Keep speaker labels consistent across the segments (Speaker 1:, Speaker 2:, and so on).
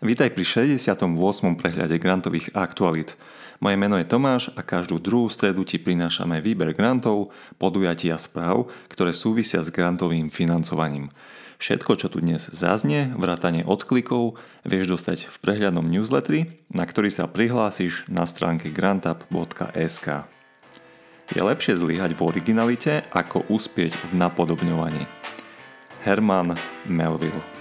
Speaker 1: Vítaj pri 68. prehľade grantových aktualít. Moje meno je Tomáš a každú druhú stredu ti prinášame výber grantov, podujatí a správ, ktoré súvisia s grantovým financovaním. Všetko, čo tu dnes zaznie, vrátane odklikov, vieš dostať v prehľadnom newsletteri, na ktorý sa prihlásiš na stránke grantup.sk. Je lepšie zlyhať v originalite, ako uspieť v napodobňovaní. Herman Melville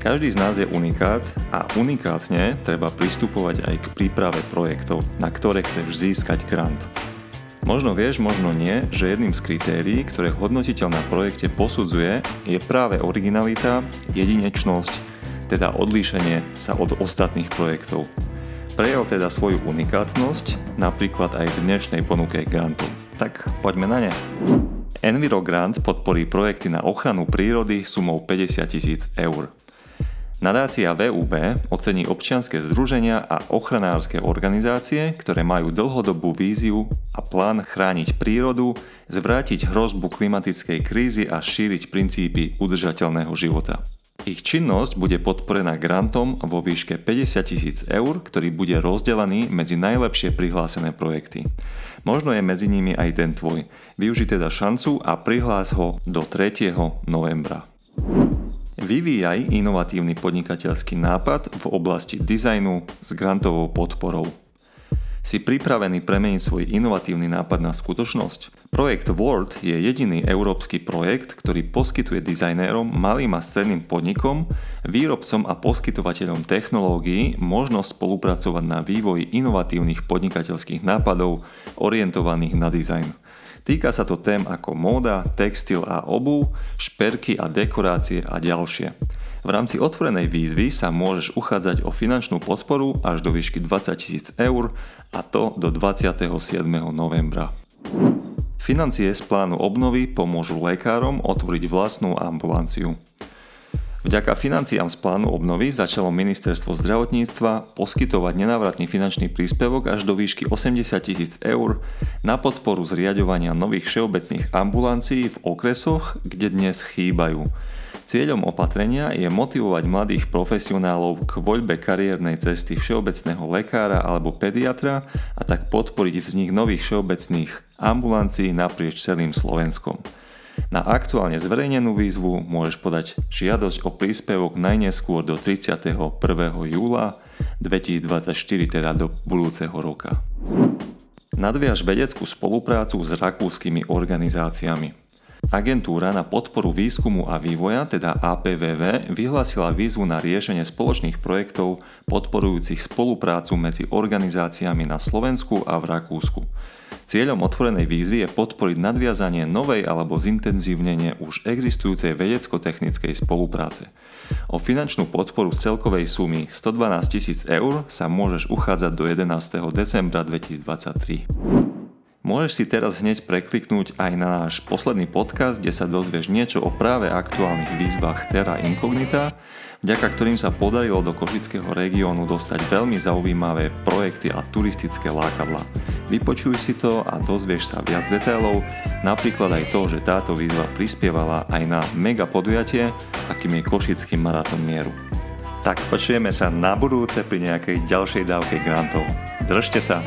Speaker 1: každý z nás je unikát a unikátne treba pristupovať aj k príprave projektov, na ktoré chceš získať grant. Možno vieš, možno nie, že jedným z kritérií, ktoré hodnotiteľ na projekte posudzuje, je práve originalita, jedinečnosť, teda odlíšenie sa od ostatných projektov. Prejav teda svoju unikátnosť, napríklad aj v dnešnej ponuke grantov. Tak poďme na ne. Enviro Grant podporí projekty na ochranu prírody sumou 50 tisíc eur. Nadácia VUB ocení občianske združenia a ochranárske organizácie, ktoré majú dlhodobú víziu a plán chrániť prírodu, zvrátiť hrozbu klimatickej krízy a šíriť princípy udržateľného života. Ich činnosť bude podporená grantom vo výške 50 tisíc eur, ktorý bude rozdelený medzi najlepšie prihlásené projekty. Možno je medzi nimi aj ten tvoj. Využi teda šancu a prihlás ho do 3. novembra. Vyvíjaj inovatívny podnikateľský nápad v oblasti dizajnu s grantovou podporou. Si pripravený premeniť svoj inovatívny nápad na skutočnosť? Projekt Word je jediný európsky projekt, ktorý poskytuje dizajnérom, malým a stredným podnikom, výrobcom a poskytovateľom technológií možnosť spolupracovať na vývoji inovatívnych podnikateľských nápadov orientovaných na dizajn. Týka sa to tém ako móda, textil a obu, šperky a dekorácie a ďalšie. V rámci otvorenej výzvy sa môžeš uchádzať o finančnú podporu až do výšky 20 tisíc eur a to do 27. novembra. Financie z plánu obnovy pomôžu lekárom otvoriť vlastnú ambulanciu. Vďaka financiám z plánu obnovy začalo ministerstvo zdravotníctva poskytovať nenávratný finančný príspevok až do výšky 80 tisíc eur na podporu zriadovania nových všeobecných ambulancií v okresoch, kde dnes chýbajú. Cieľom opatrenia je motivovať mladých profesionálov k voľbe kariérnej cesty všeobecného lekára alebo pediatra a tak podporiť vznik nových všeobecných ambulancií naprieč celým Slovenskom. Na aktuálne zverejnenú výzvu môžeš podať žiadosť o príspevok najneskôr do 31. júla 2024, teda do budúceho roka. Nadviaž vedeckú spoluprácu s rakúskymi organizáciami. Agentúra na podporu výskumu a vývoja, teda APVV, vyhlásila výzvu na riešenie spoločných projektov podporujúcich spoluprácu medzi organizáciami na Slovensku a v Rakúsku. Cieľom otvorenej výzvy je podporiť nadviazanie novej alebo zintenzívnenie už existujúcej vedecko-technickej spolupráce. O finančnú podporu z celkovej sumy 112 tisíc eur sa môžeš uchádzať do 11. decembra 2023. Môžeš si teraz hneď prekliknúť aj na náš posledný podcast, kde sa dozvieš niečo o práve aktuálnych výzvach Terra Incognita, vďaka ktorým sa podarilo do Košického regiónu dostať veľmi zaujímavé projekty a turistické lákadla. Vypočuj si to a dozvieš sa viac detailov, napríklad aj to, že táto výzva prispievala aj na mega podujatie, akým je Košický maratón mieru. Tak počujeme sa na budúce pri nejakej ďalšej dávke grantov. Držte sa!